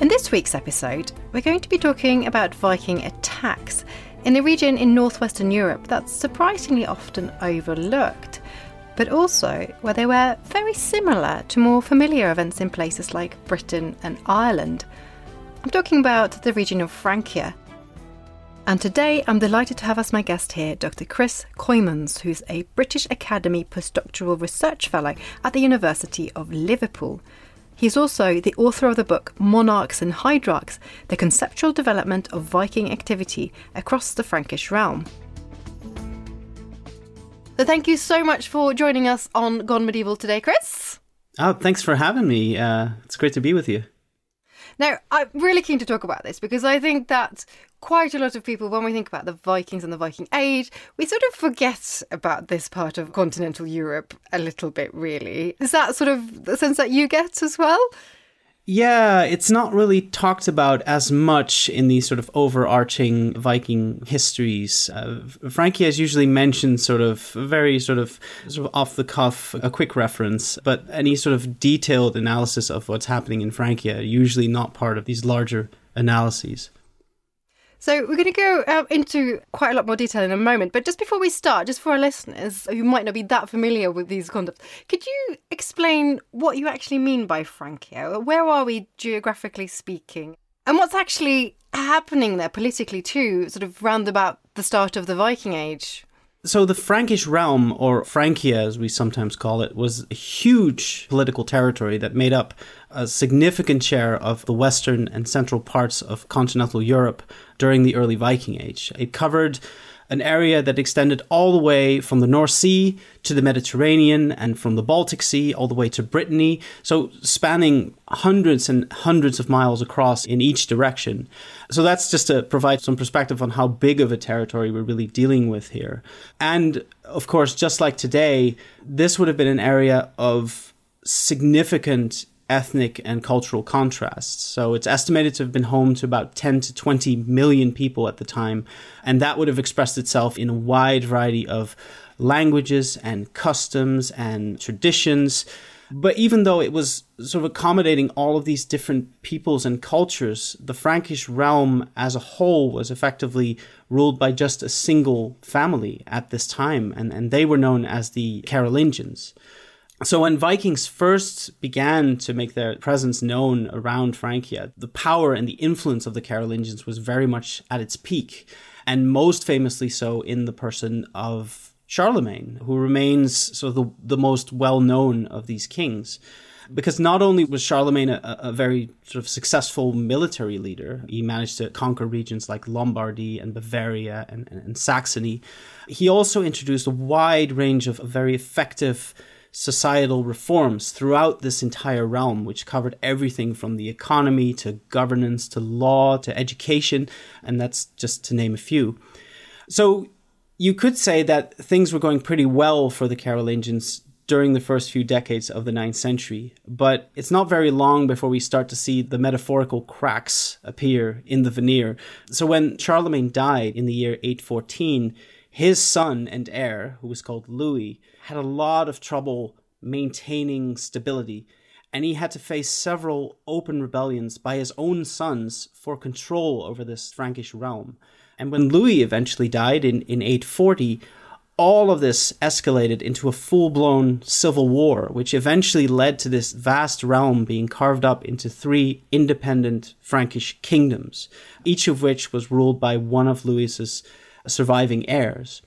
In this week's episode, we're going to be talking about Viking attacks in a region in northwestern Europe that's surprisingly often overlooked, but also where they were very similar to more familiar events in places like Britain and Ireland. I'm talking about the region of Francia. And today I'm delighted to have as my guest here Dr. Chris Cooijmans, who's a British Academy postdoctoral research fellow at the University of Liverpool. He's also the author of the book Monarchs and Hydrarchs The Conceptual Development of Viking Activity Across the Frankish Realm. So, thank you so much for joining us on Gone Medieval today, Chris. Oh, thanks for having me. Uh, it's great to be with you. Now, I'm really keen to talk about this because I think that quite a lot of people, when we think about the Vikings and the Viking Age, we sort of forget about this part of continental Europe a little bit, really. Is that sort of the sense that you get as well? Yeah, it's not really talked about as much in these sort of overarching Viking histories. Uh, Francia is usually mentioned sort of very sort of sort of off the cuff, a quick reference, but any sort of detailed analysis of what's happening in Francia usually not part of these larger analyses. So we're going to go uh, into quite a lot more detail in a moment. But just before we start, just for our listeners who might not be that familiar with these concepts, could you explain what you actually mean by Francia? Where are we geographically speaking? And what's actually happening there politically too, sort of round about the start of the Viking Age? So, the Frankish realm, or Francia as we sometimes call it, was a huge political territory that made up a significant share of the western and central parts of continental Europe during the early Viking Age. It covered an area that extended all the way from the North Sea to the Mediterranean and from the Baltic Sea all the way to Brittany, so spanning hundreds and hundreds of miles across in each direction. So that's just to provide some perspective on how big of a territory we're really dealing with here. And of course, just like today, this would have been an area of significant ethnic and cultural contrasts. So it's estimated to have been home to about 10 to 20 million people at the time. And that would have expressed itself in a wide variety of languages and customs and traditions. But even though it was sort of accommodating all of these different peoples and cultures, the Frankish realm as a whole was effectively ruled by just a single family at this time, and, and they were known as the Carolingians. So when Vikings first began to make their presence known around Francia, the power and the influence of the Carolingians was very much at its peak, and most famously so in the person of Charlemagne, who remains sort of the, the most well known of these kings. Because not only was Charlemagne a, a very sort of successful military leader, he managed to conquer regions like Lombardy and Bavaria and, and, and Saxony, he also introduced a wide range of very effective societal reforms throughout this entire realm, which covered everything from the economy to governance to law to education, and that's just to name a few. So you could say that things were going pretty well for the Carolingians during the first few decades of the ninth century, but it's not very long before we start to see the metaphorical cracks appear in the veneer. So when Charlemagne died in the year 814, his son and heir, who was called Louis, had a lot of trouble maintaining stability, and he had to face several open rebellions by his own sons for control over this Frankish realm. And when Louis eventually died in, in 840, all of this escalated into a full blown civil war, which eventually led to this vast realm being carved up into three independent Frankish kingdoms, each of which was ruled by one of Louis's surviving heirs.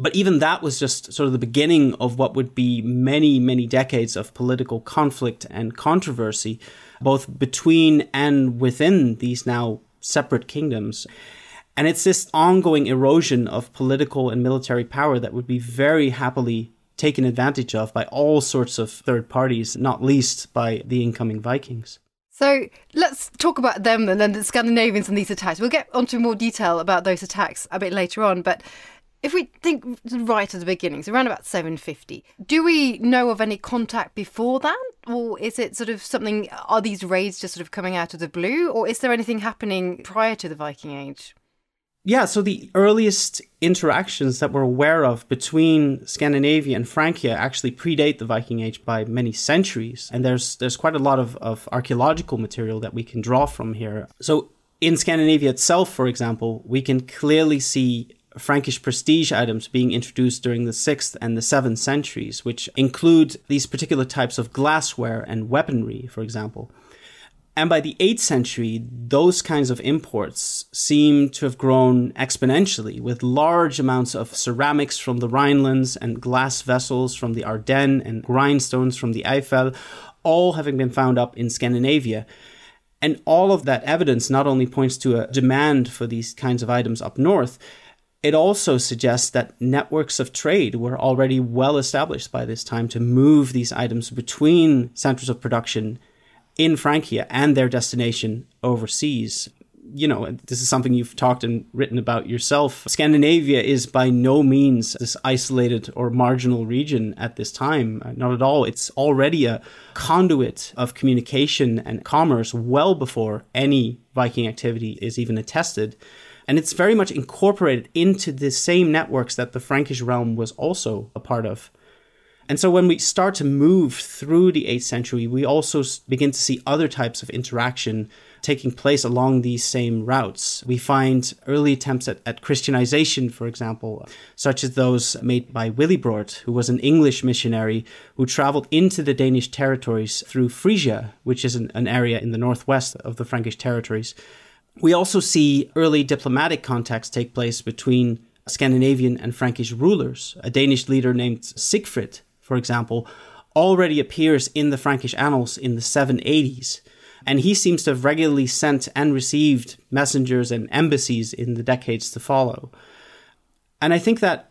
But even that was just sort of the beginning of what would be many, many decades of political conflict and controversy, both between and within these now separate kingdoms. And it's this ongoing erosion of political and military power that would be very happily taken advantage of by all sorts of third parties, not least by the incoming Vikings. So let's talk about them and then the Scandinavians and these attacks. We'll get onto more detail about those attacks a bit later on, but if we think right at the beginning, so around about 750, do we know of any contact before that? Or is it sort of something, are these raids just sort of coming out of the blue? Or is there anything happening prior to the Viking Age? Yeah, so the earliest interactions that we're aware of between Scandinavia and Francia actually predate the Viking Age by many centuries. And there's there's quite a lot of, of archaeological material that we can draw from here. So in Scandinavia itself, for example, we can clearly see Frankish prestige items being introduced during the 6th and the 7th centuries, which include these particular types of glassware and weaponry, for example. And by the 8th century, those kinds of imports seem to have grown exponentially, with large amounts of ceramics from the Rhinelands and glass vessels from the Ardennes and grindstones from the Eifel, all having been found up in Scandinavia. And all of that evidence not only points to a demand for these kinds of items up north, it also suggests that networks of trade were already well established by this time to move these items between centers of production in Francia and their destination overseas. You know, this is something you've talked and written about yourself. Scandinavia is by no means this isolated or marginal region at this time. Uh, not at all. It's already a conduit of communication and commerce well before any Viking activity is even attested. And it's very much incorporated into the same networks that the Frankish realm was also a part of. And so when we start to move through the 8th century, we also begin to see other types of interaction taking place along these same routes. We find early attempts at, at Christianization, for example, such as those made by Willibrord, who was an English missionary who traveled into the Danish territories through Frisia, which is an, an area in the northwest of the Frankish territories. We also see early diplomatic contacts take place between Scandinavian and Frankish rulers. A Danish leader named Siegfried, for example, already appears in the Frankish annals in the 780s, and he seems to have regularly sent and received messengers and embassies in the decades to follow. And I think that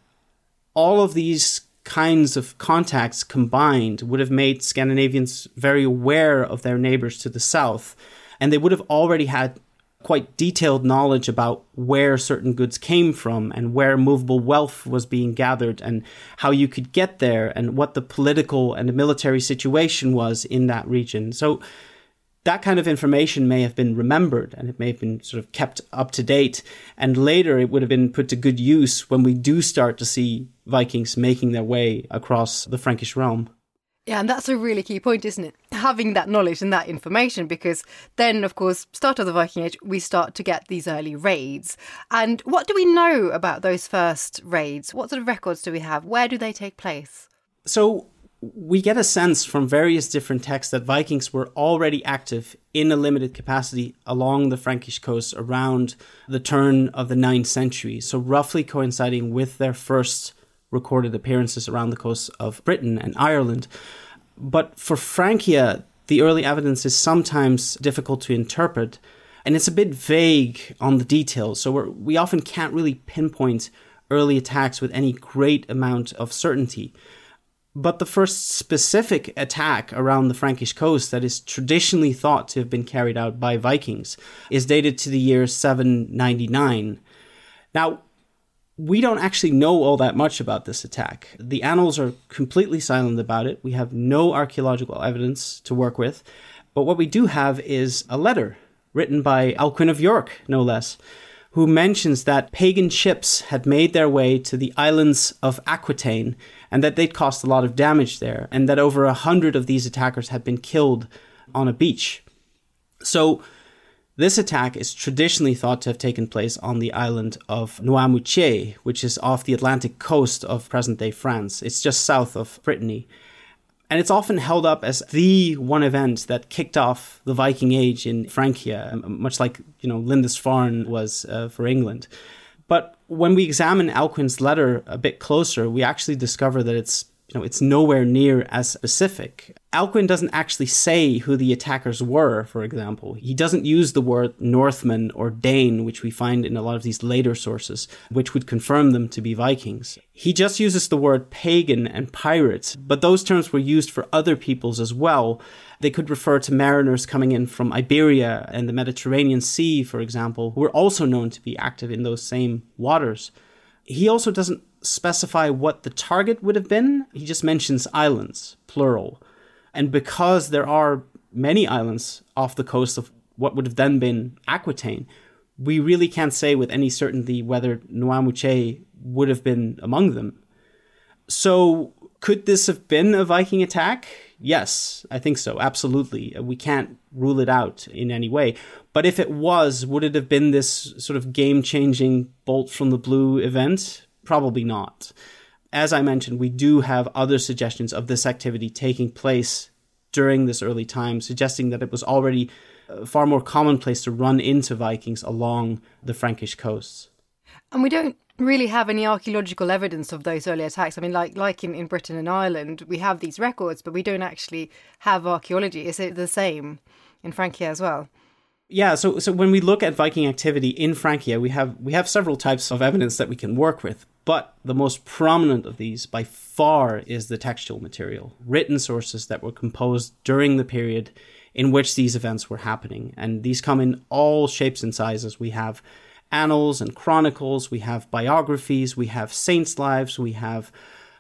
all of these kinds of contacts combined would have made Scandinavians very aware of their neighbors to the south, and they would have already had quite detailed knowledge about where certain goods came from and where movable wealth was being gathered and how you could get there and what the political and the military situation was in that region. So that kind of information may have been remembered and it may have been sort of kept up to date. And later it would have been put to good use when we do start to see Vikings making their way across the Frankish realm. Yeah, and that's a really key point, isn't it? Having that knowledge and that information, because then, of course, start of the Viking Age, we start to get these early raids. And what do we know about those first raids? What sort of records do we have? Where do they take place? So, we get a sense from various different texts that Vikings were already active in a limited capacity along the Frankish coast around the turn of the 9th century. So, roughly coinciding with their first recorded appearances around the coast of Britain and Ireland. But for Francia, the early evidence is sometimes difficult to interpret, and it's a bit vague on the details. So we often can't really pinpoint early attacks with any great amount of certainty. But the first specific attack around the Frankish coast that is traditionally thought to have been carried out by Vikings is dated to the year 799. Now, we don't actually know all that much about this attack. The annals are completely silent about it. We have no archaeological evidence to work with. But what we do have is a letter written by Alcuin of York, no less, who mentions that pagan ships had made their way to the islands of Aquitaine and that they'd caused a lot of damage there, and that over a hundred of these attackers had been killed on a beach. So this attack is traditionally thought to have taken place on the island of Noirmoutier, which is off the Atlantic coast of present day France. It's just south of Brittany. And it's often held up as the one event that kicked off the Viking Age in Francia, much like, you know, Lindisfarne was uh, for England. But when we examine Alcuin's letter a bit closer, we actually discover that it's you know, it's nowhere near as specific. Alcuin doesn't actually say who the attackers were, for example. He doesn't use the word Northman or Dane, which we find in a lot of these later sources, which would confirm them to be Vikings. He just uses the word pagan and pirates, but those terms were used for other peoples as well. They could refer to mariners coming in from Iberia and the Mediterranean Sea, for example, who were also known to be active in those same waters. He also doesn't specify what the target would have been. He just mentions islands, plural. And because there are many islands off the coast of what would have then been Aquitaine, we really can't say with any certainty whether Noirmoutier would have been among them. So, could this have been a Viking attack? Yes, I think so. Absolutely. We can't rule it out in any way. But if it was, would it have been this sort of game changing bolt from the blue event? Probably not. As I mentioned, we do have other suggestions of this activity taking place during this early time, suggesting that it was already uh, far more commonplace to run into Vikings along the Frankish coasts. And we don't really have any archaeological evidence of those early attacks. I mean, like like in, in Britain and Ireland, we have these records, but we don't actually have archaeology. Is it the same in Francia as well? Yeah, so so when we look at Viking activity in Francia, we have we have several types of evidence that we can work with. But the most prominent of these by far is the textual material, written sources that were composed during the period in which these events were happening. And these come in all shapes and sizes. We have annals and chronicles, we have biographies, we have saints' lives, we have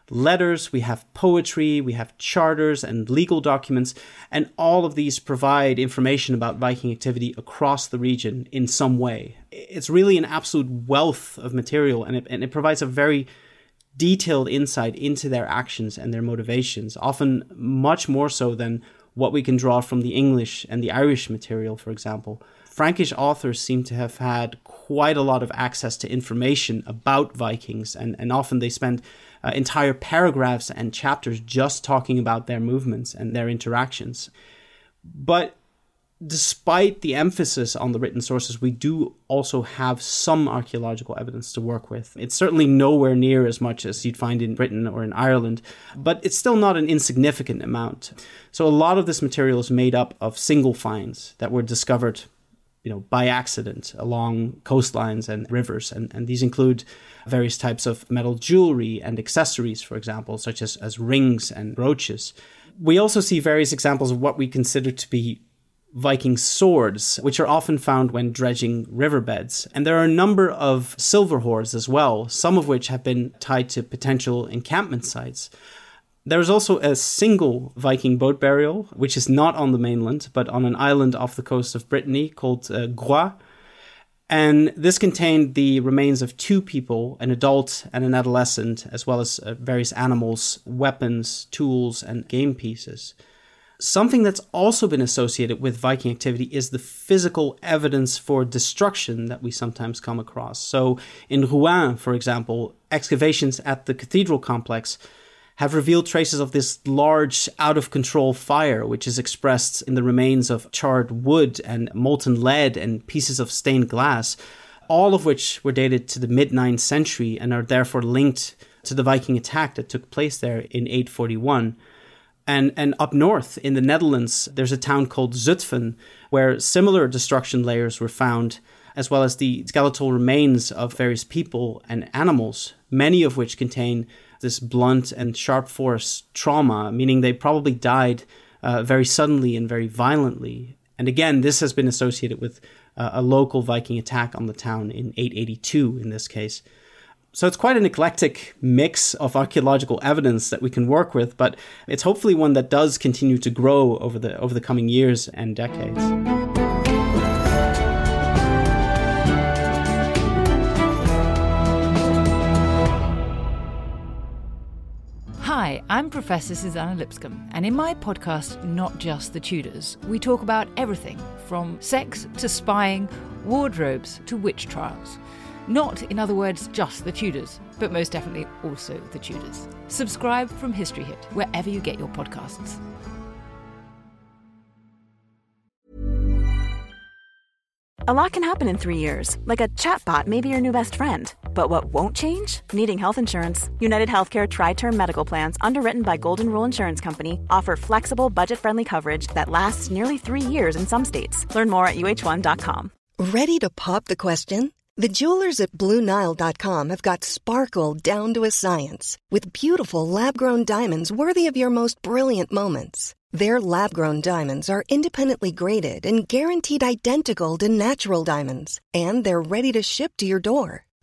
letters, we have poetry, we have charters and legal documents, and all of these provide information about Viking activity across the region in some way. It's really an absolute wealth of material, and it, and it provides a very detailed insight into their actions and their motivations, often much more so than what we can draw from the English and the Irish material, for example. Frankish authors seem to have had quite a lot of access to information about Vikings, and, and often they spend uh, entire paragraphs and chapters just talking about their movements and their interactions. But despite the emphasis on the written sources, we do also have some archaeological evidence to work with. It's certainly nowhere near as much as you'd find in Britain or in Ireland, but it's still not an insignificant amount. So a lot of this material is made up of single finds that were discovered you know, by accident along coastlines and rivers. And, and these include various types of metal jewelry and accessories, for example, such as, as rings and brooches. We also see various examples of what we consider to be Viking swords, which are often found when dredging riverbeds. And there are a number of silver hoards as well, some of which have been tied to potential encampment sites. There's also a single Viking boat burial, which is not on the mainland, but on an island off the coast of Brittany called uh, Groix. And this contained the remains of two people, an adult and an adolescent, as well as uh, various animals, weapons, tools, and game pieces. Something that's also been associated with Viking activity is the physical evidence for destruction that we sometimes come across. So, in Rouen, for example, excavations at the cathedral complex have revealed traces of this large, out of control fire, which is expressed in the remains of charred wood and molten lead and pieces of stained glass, all of which were dated to the mid 9th century and are therefore linked to the Viking attack that took place there in 841. And, and up north in the Netherlands, there's a town called Zutphen where similar destruction layers were found, as well as the skeletal remains of various people and animals, many of which contain this blunt and sharp force trauma, meaning they probably died uh, very suddenly and very violently. And again, this has been associated with uh, a local Viking attack on the town in 882 in this case. So it's quite an eclectic mix of archaeological evidence that we can work with, but it's hopefully one that does continue to grow over the over the coming years and decades. Hi, I'm Professor Suzannah Lipscomb, and in my podcast, Not Just the Tudors, we talk about everything from sex to spying, wardrobes to witch trials. Not, in other words, just the Tudors, but most definitely also the Tudors. Subscribe from History Hit, wherever you get your podcasts. A lot can happen in three years, like a chatbot may be your new best friend But what won't change? Needing health insurance. United Healthcare Tri Term Medical Plans, underwritten by Golden Rule Insurance Company, offer flexible, budget friendly coverage that lasts nearly three years in some states. Learn more at uh1.com. Ready to pop the question? The jewelers at Bluenile.com have got sparkle down to a science with beautiful lab grown diamonds worthy of your most brilliant moments. Their lab grown diamonds are independently graded and guaranteed identical to natural diamonds, and they're ready to ship to your door.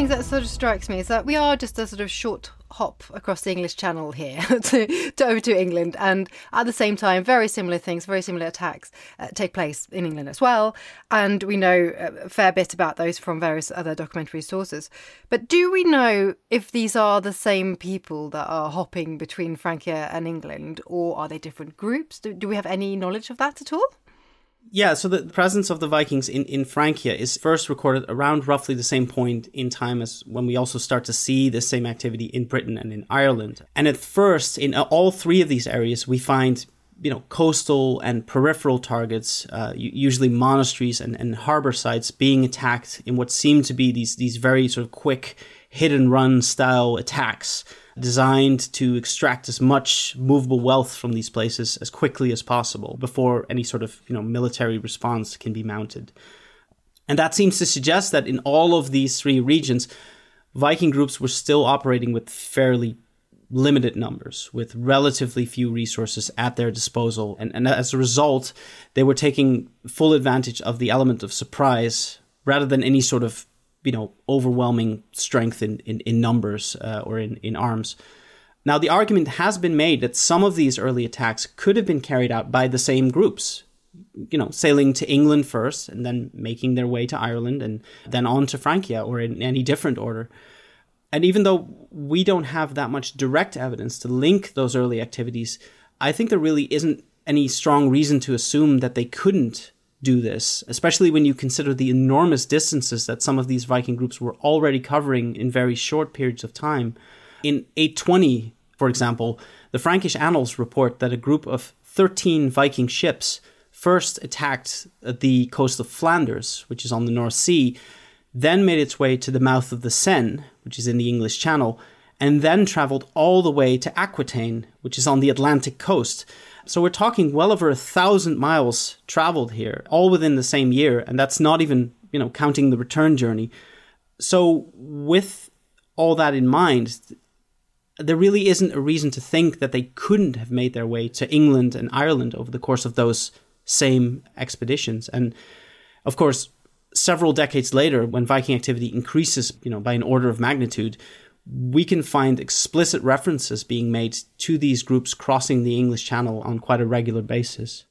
Things that sort of strikes me is that we are just a sort of short hop across the English Channel here to, to over to England, and at the same time, very similar things, very similar attacks uh, take place in England as well. And we know a fair bit about those from various other documentary sources. But do we know if these are the same people that are hopping between Francia and England, or are they different groups? Do, do we have any knowledge of that at all? Yeah, so the presence of the Vikings in, in Francia is first recorded around roughly the same point in time as when we also start to see the same activity in Britain and in Ireland. And at first, in all three of these areas, we find you know coastal and peripheral targets, uh, usually monasteries and, and harbor sites, being attacked in what seem to be these these very sort of quick hit and run style attacks designed to extract as much movable wealth from these places as quickly as possible before any sort of you know military response can be mounted. And that seems to suggest that in all of these three regions, Viking groups were still operating with fairly limited numbers, with relatively few resources at their disposal. And, and as a result, they were taking full advantage of the element of surprise rather than any sort of you know overwhelming strength in in, in numbers uh, or in in arms. Now the argument has been made that some of these early attacks could have been carried out by the same groups, you know, sailing to England first and then making their way to Ireland and then on to Francia or in any different order. And even though we don't have that much direct evidence to link those early activities, I think there really isn't any strong reason to assume that they couldn't do this, especially when you consider the enormous distances that some of these Viking groups were already covering in very short periods of time. In 820, for example, the Frankish annals report that a group of 13 Viking ships first attacked the coast of Flanders, which is on the North Sea, then made its way to the mouth of the Seine, which is in the English Channel, and then traveled all the way to Aquitaine, which is on the Atlantic coast. So we're talking well over a thousand miles traveled here, all within the same year, and that's not even you know counting the return journey. So with all that in mind, there really isn't a reason to think that they couldn't have made their way to England and Ireland over the course of those same expeditions. And of course, several decades later, when Viking activity increases, you know, by an order of magnitude, we can find explicit references being made to these groups crossing the English Channel on quite a regular basis.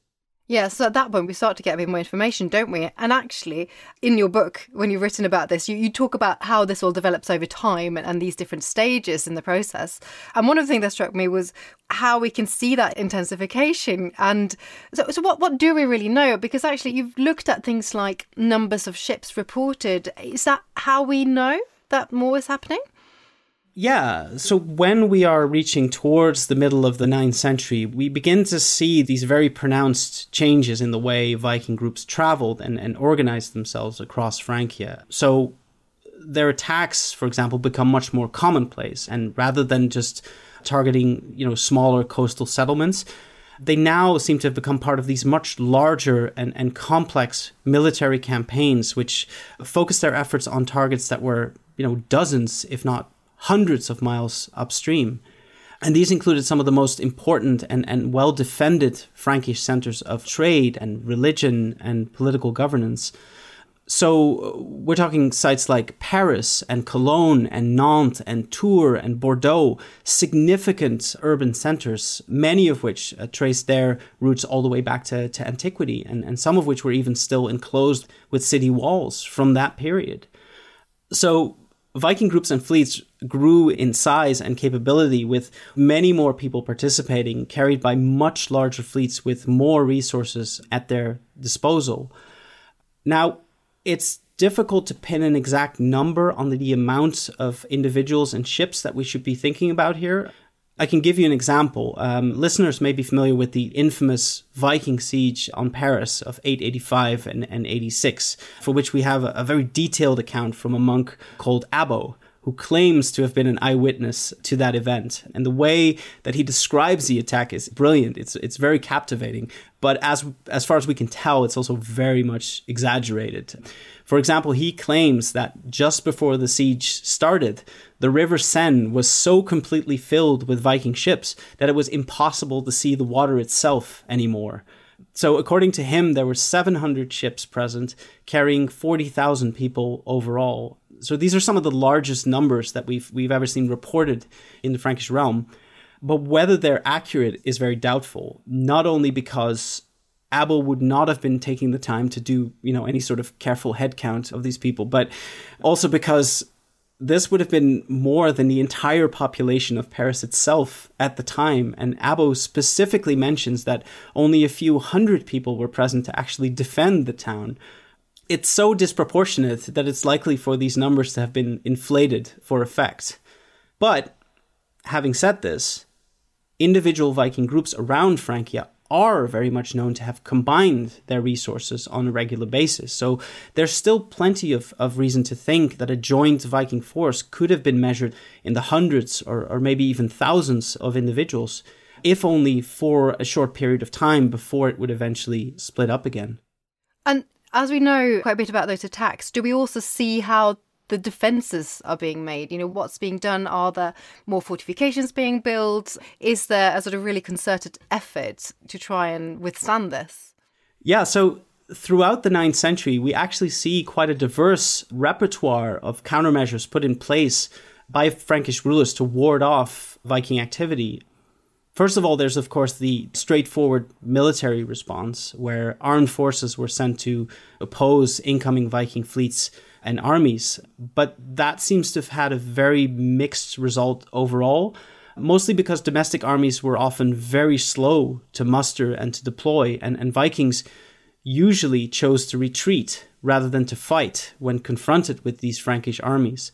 Yeah, so at that point we start to get a bit more information, don't we? And actually, in your book, when you've written about this, you, you talk about how this all develops over time and, and these different stages in the process. And one of the things that struck me was how we can see that intensification. And so, so what, what do we really know? Because actually, you've looked at things like numbers of ships reported. Is that how we know that more is happening? Yeah, so when we are reaching towards the middle of the 9th century, we begin to see these very pronounced changes in the way Viking groups traveled and, and organized themselves across Francia. So their attacks, for example, become much more commonplace. And rather than just targeting, you know, smaller coastal settlements, they now seem to have become part of these much larger and, and complex military campaigns, which focus their efforts on targets that were, you know, dozens, if not hundreds of miles upstream. And these included some of the most important and, and well defended Frankish centers of trade and religion and political governance. So we're talking sites like Paris and Cologne and Nantes and Tours and Bordeaux, significant urban centers, many of which uh, trace their roots all the way back to, to antiquity, and, and some of which were even still enclosed with city walls from that period. So Viking groups and fleets grew in size and capability with many more people participating, carried by much larger fleets with more resources at their disposal. Now, it's difficult to pin an exact number on the amount of individuals and ships that we should be thinking about here. I can give you an example. Um, listeners may be familiar with the infamous Viking siege on Paris of 885 and, and 86, for which we have a, a very detailed account from a monk called Abbo, who claims to have been an eyewitness to that event. And the way that he describes the attack is brilliant. It's it's very captivating. But as as far as we can tell, it's also very much exaggerated. For example, he claims that just before the siege started, the river Seine was so completely filled with Viking ships that it was impossible to see the water itself anymore. So, according to him, there were 700 ships present, carrying 40,000 people overall. So these are some of the largest numbers that we've we've ever seen reported in the Frankish realm. But whether they're accurate is very doubtful. Not only because Abbo would not have been taking the time to do, you know, any sort of careful head count of these people, but also because this would have been more than the entire population of Paris itself at the time. And Abbo specifically mentions that only a few hundred people were present to actually defend the town it's so disproportionate that it's likely for these numbers to have been inflated for effect. But having said this, individual Viking groups around Francia are very much known to have combined their resources on a regular basis. So there's still plenty of, of reason to think that a joint Viking force could have been measured in the hundreds or, or maybe even thousands of individuals, if only for a short period of time before it would eventually split up again. And as we know quite a bit about those attacks, do we also see how the defences are being made? You know, what's being done? Are there more fortifications being built? Is there a sort of really concerted effort to try and withstand this? Yeah, so throughout the 9th century, we actually see quite a diverse repertoire of countermeasures put in place by Frankish rulers to ward off Viking activity. First of all, there's of course the straightforward military response, where armed forces were sent to oppose incoming Viking fleets and armies. But that seems to have had a very mixed result overall, mostly because domestic armies were often very slow to muster and to deploy, and, and Vikings usually chose to retreat rather than to fight when confronted with these Frankish armies.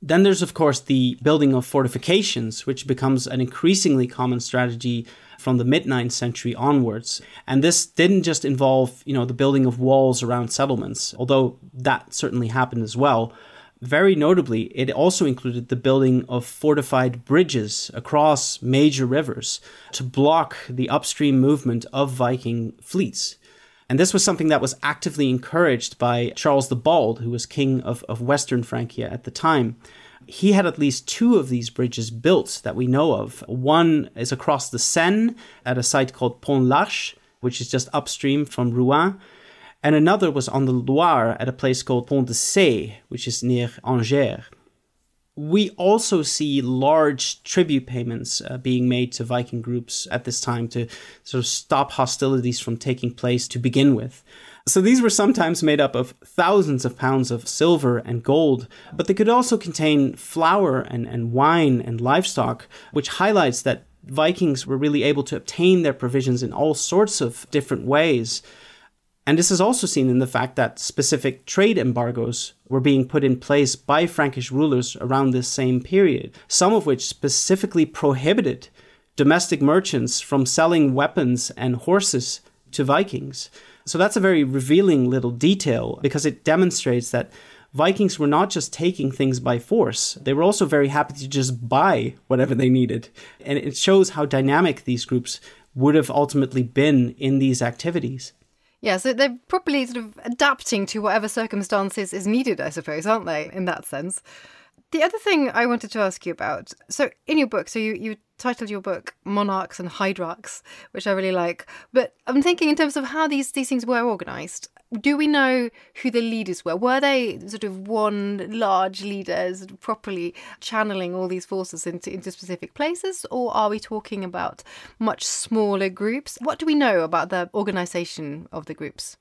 Then there's, of course, the building of fortifications, which becomes an increasingly common strategy from the mid 9th century onwards. And this didn't just involve, you know, the building of walls around settlements, although that certainly happened as well. Very notably, it also included the building of fortified bridges across major rivers to block the upstream movement of Viking fleets. And this was something that was actively encouraged by Charles the Bald, who was king of, of Western Francia at the time. He had at least two of these bridges built that we know of. One is across the Seine at a site called Pont l'Arche, which is just upstream from Rouen. And another was on the Loire at a place called Pont de Cé, which is near Angers we also see large tribute payments uh, being made to Viking groups at this time to sort of stop hostilities from taking place to begin with. So these were sometimes made up of thousands of pounds of silver and gold, but they could also contain flour and, and wine and livestock, which highlights that Vikings were really able to obtain their provisions in all sorts of different ways. And this is also seen in the fact that specific trade embargoes were being put in place by Frankish rulers around this same period, some of which specifically prohibited domestic merchants from selling weapons and horses to Vikings. So that's a very revealing little detail because it demonstrates that Vikings were not just taking things by force, they were also very happy to just buy whatever they needed. And it shows how dynamic these groups would have ultimately been in these activities. Yeah, so they're probably sort of adapting to whatever circumstances is needed, I suppose, aren't they, in that sense? The other thing I wanted to ask you about so, in your book, so you, you titled your book Monarchs and Hydrarchs, which I really like. But I'm thinking in terms of how these, these things were organized. Do we know who the leaders were? Were they sort of one large leader properly channeling all these forces into, into specific places? Or are we talking about much smaller groups? What do we know about the organization of the groups?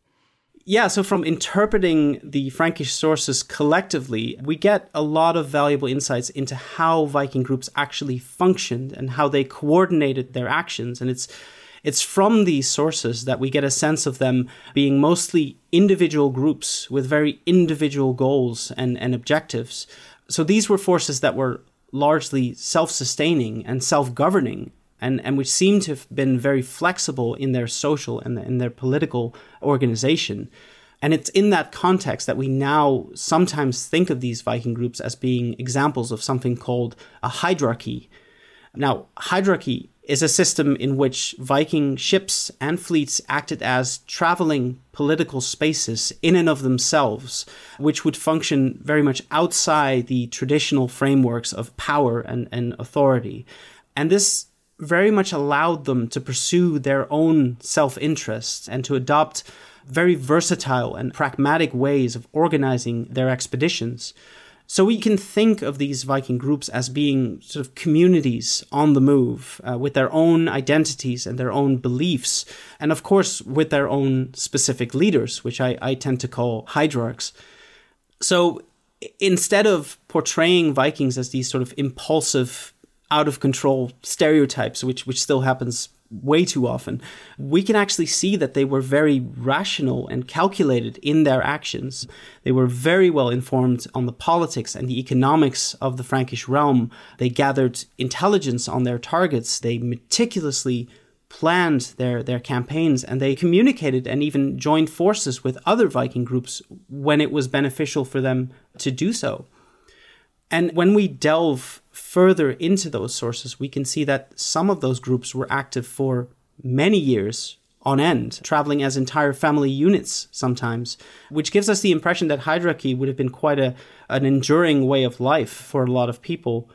Yeah, so from interpreting the Frankish sources collectively, we get a lot of valuable insights into how Viking groups actually functioned and how they coordinated their actions. And it's it's from these sources that we get a sense of them being mostly individual groups with very individual goals and, and objectives. So these were forces that were largely self sustaining and self governing and, and which seem to have been very flexible in their social and in their political organization. And it's in that context that we now sometimes think of these Viking groups as being examples of something called a hydrarchy. Now, hydrarchy is a system in which Viking ships and fleets acted as traveling political spaces in and of themselves, which would function very much outside the traditional frameworks of power and, and authority. And this very much allowed them to pursue their own self interest and to adopt very versatile and pragmatic ways of organizing their expeditions. So we can think of these Viking groups as being sort of communities on the move uh, with their own identities and their own beliefs, and of course with their own specific leaders, which I, I tend to call hydrarchs. So instead of portraying Vikings as these sort of impulsive out of control stereotypes, which which still happens way too often, we can actually see that they were very rational and calculated in their actions. They were very well informed on the politics and the economics of the Frankish realm. They gathered intelligence on their targets. They meticulously planned their, their campaigns and they communicated and even joined forces with other Viking groups when it was beneficial for them to do so. And when we delve further into those sources, we can see that some of those groups were active for many years on end, traveling as entire family units sometimes, which gives us the impression that hydrarchy would have been quite a, an enduring way of life for a lot of people.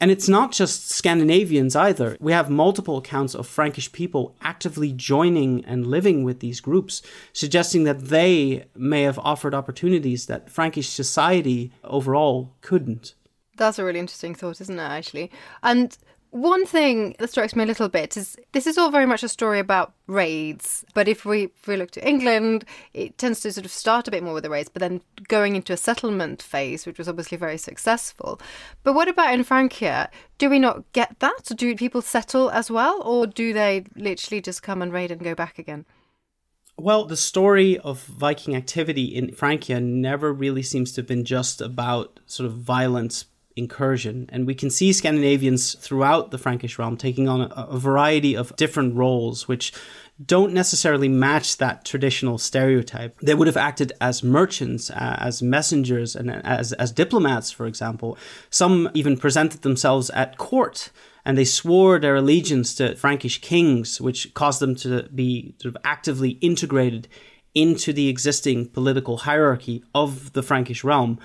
And it's not just Scandinavians either. We have multiple accounts of Frankish people actively joining and living with these groups, suggesting that they may have offered opportunities that Frankish society overall couldn't. That's a really interesting thought, isn't it, actually? And one thing that strikes me a little bit is this is all very much a story about raids. But if we if we look to England, it tends to sort of start a bit more with the raids, but then going into a settlement phase, which was obviously very successful. But what about in Francia? Do we not get that? Do people settle as well, or do they literally just come and raid and go back again? Well, the story of Viking activity in Francia never really seems to have been just about sort of violence incursion. And we can see Scandinavians throughout the Frankish realm taking on a, a variety of different roles, which don't necessarily match that traditional stereotype. They would have acted as merchants, uh, as messengers, and as, as diplomats, for example. Some even presented themselves at court and they swore their allegiance to Frankish kings, which caused them to be sort of actively integrated into the existing political hierarchy of the Frankish realm.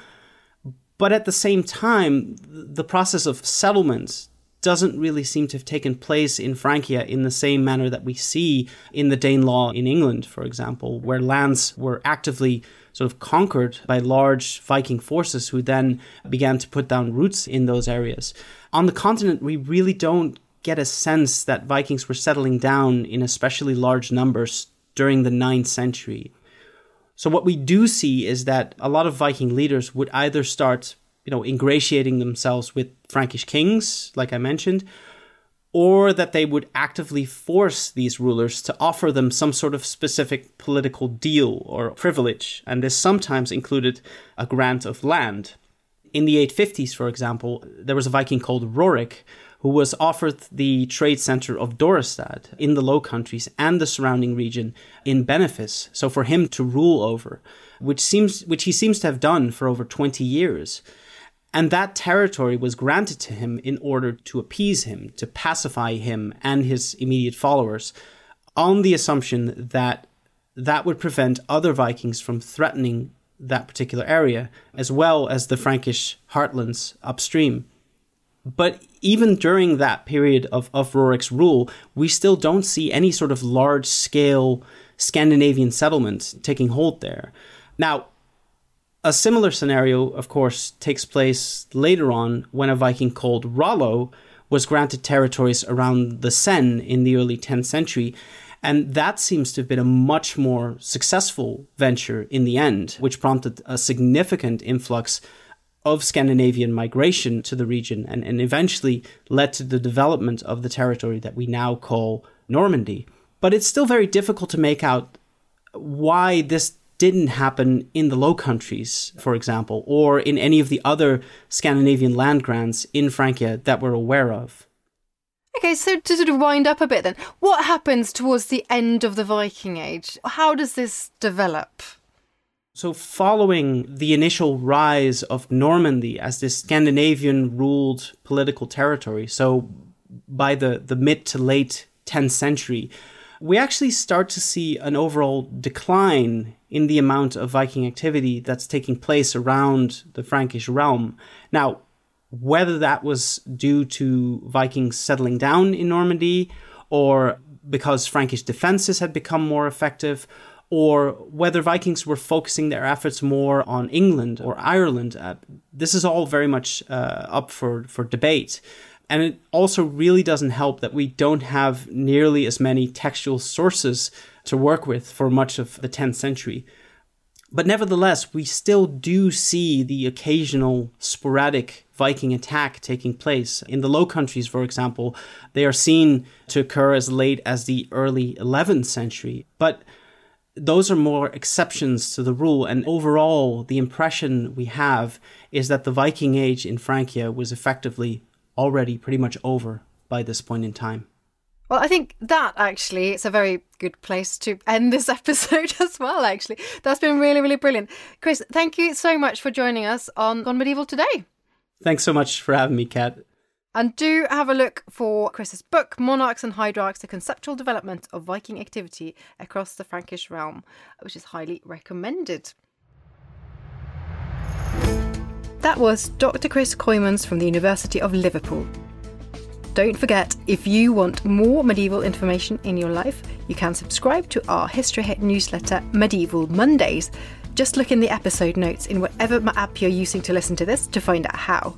But at the same time, the process of settlement doesn't really seem to have taken place in Francia in the same manner that we see in the Danelaw in England, for example, where lands were actively sort of conquered by large Viking forces who then began to put down roots in those areas. On the continent, we really don't get a sense that Vikings were settling down in especially large numbers during the 9th century. So what we do see is that a lot of Viking leaders would either start, you know, ingratiating themselves with Frankish kings, like I mentioned, or that they would actively force these rulers to offer them some sort of specific political deal or privilege, and this sometimes included a grant of land. In the 850s, for example, there was a Viking called Rorik who was offered the trade center of Dorestad in the Low Countries and the surrounding region in benefice, so for him to rule over, which seems which he seems to have done for over 20 years. And that territory was granted to him in order to appease him, to pacify him and his immediate followers, on the assumption that that would prevent other Vikings from threatening that particular area, as well as the Frankish heartlands upstream. But even during that period of, of Rorik's rule, we still don't see any sort of large scale Scandinavian settlement taking hold there. Now, a similar scenario, of course, takes place later on when a Viking called Rollo was granted territories around the Seine in the early 10th century. And that seems to have been a much more successful venture in the end, which prompted a significant influx of Scandinavian migration to the region and, and eventually led to the development of the territory that we now call Normandy. But it's still very difficult to make out why this didn't happen in the Low Countries, for example, or in any of the other Scandinavian land grants in Francia that we're aware of. Okay, so to sort of wind up a bit then, what happens towards the end of the Viking Age? How does this develop? So, following the initial rise of Normandy as this Scandinavian ruled political territory, so by the, the mid to late 10th century, we actually start to see an overall decline in the amount of Viking activity that's taking place around the Frankish realm. Now, whether that was due to Vikings settling down in Normandy or because Frankish defenses had become more effective or whether Vikings were focusing their efforts more on England or Ireland. Uh, this is all very much uh, up for, for debate. And it also really doesn't help that we don't have nearly as many textual sources to work with for much of the 10th century. But nevertheless, we still do see the occasional sporadic Viking attack taking place. In the Low Countries, for example, they are seen to occur as late as the early 11th century. But those are more exceptions to the rule. And overall, the impression we have is that the Viking Age in Francia was effectively already pretty much over by this point in time. Well, I think that actually is a very good place to end this episode as well, actually. That's been really, really brilliant. Chris, thank you so much for joining us on Gone Medieval today. Thanks so much for having me, Cat. And do have a look for Chris's book, Monarchs and Hydrarchs The Conceptual Development of Viking Activity Across the Frankish Realm, which is highly recommended. That was Dr. Chris Cooijmans from the University of Liverpool. Don't forget, if you want more medieval information in your life, you can subscribe to our History Hit newsletter, Medieval Mondays. Just look in the episode notes in whatever app you're using to listen to this to find out how.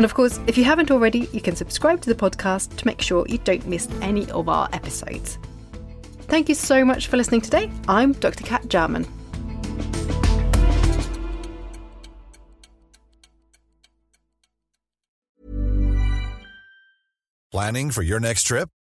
And of course, if you haven't already, you can subscribe to the podcast to make sure you don't miss any of our episodes. Thank you so much for listening today. I'm Dr. Cat Jarman. Planning for your next trip?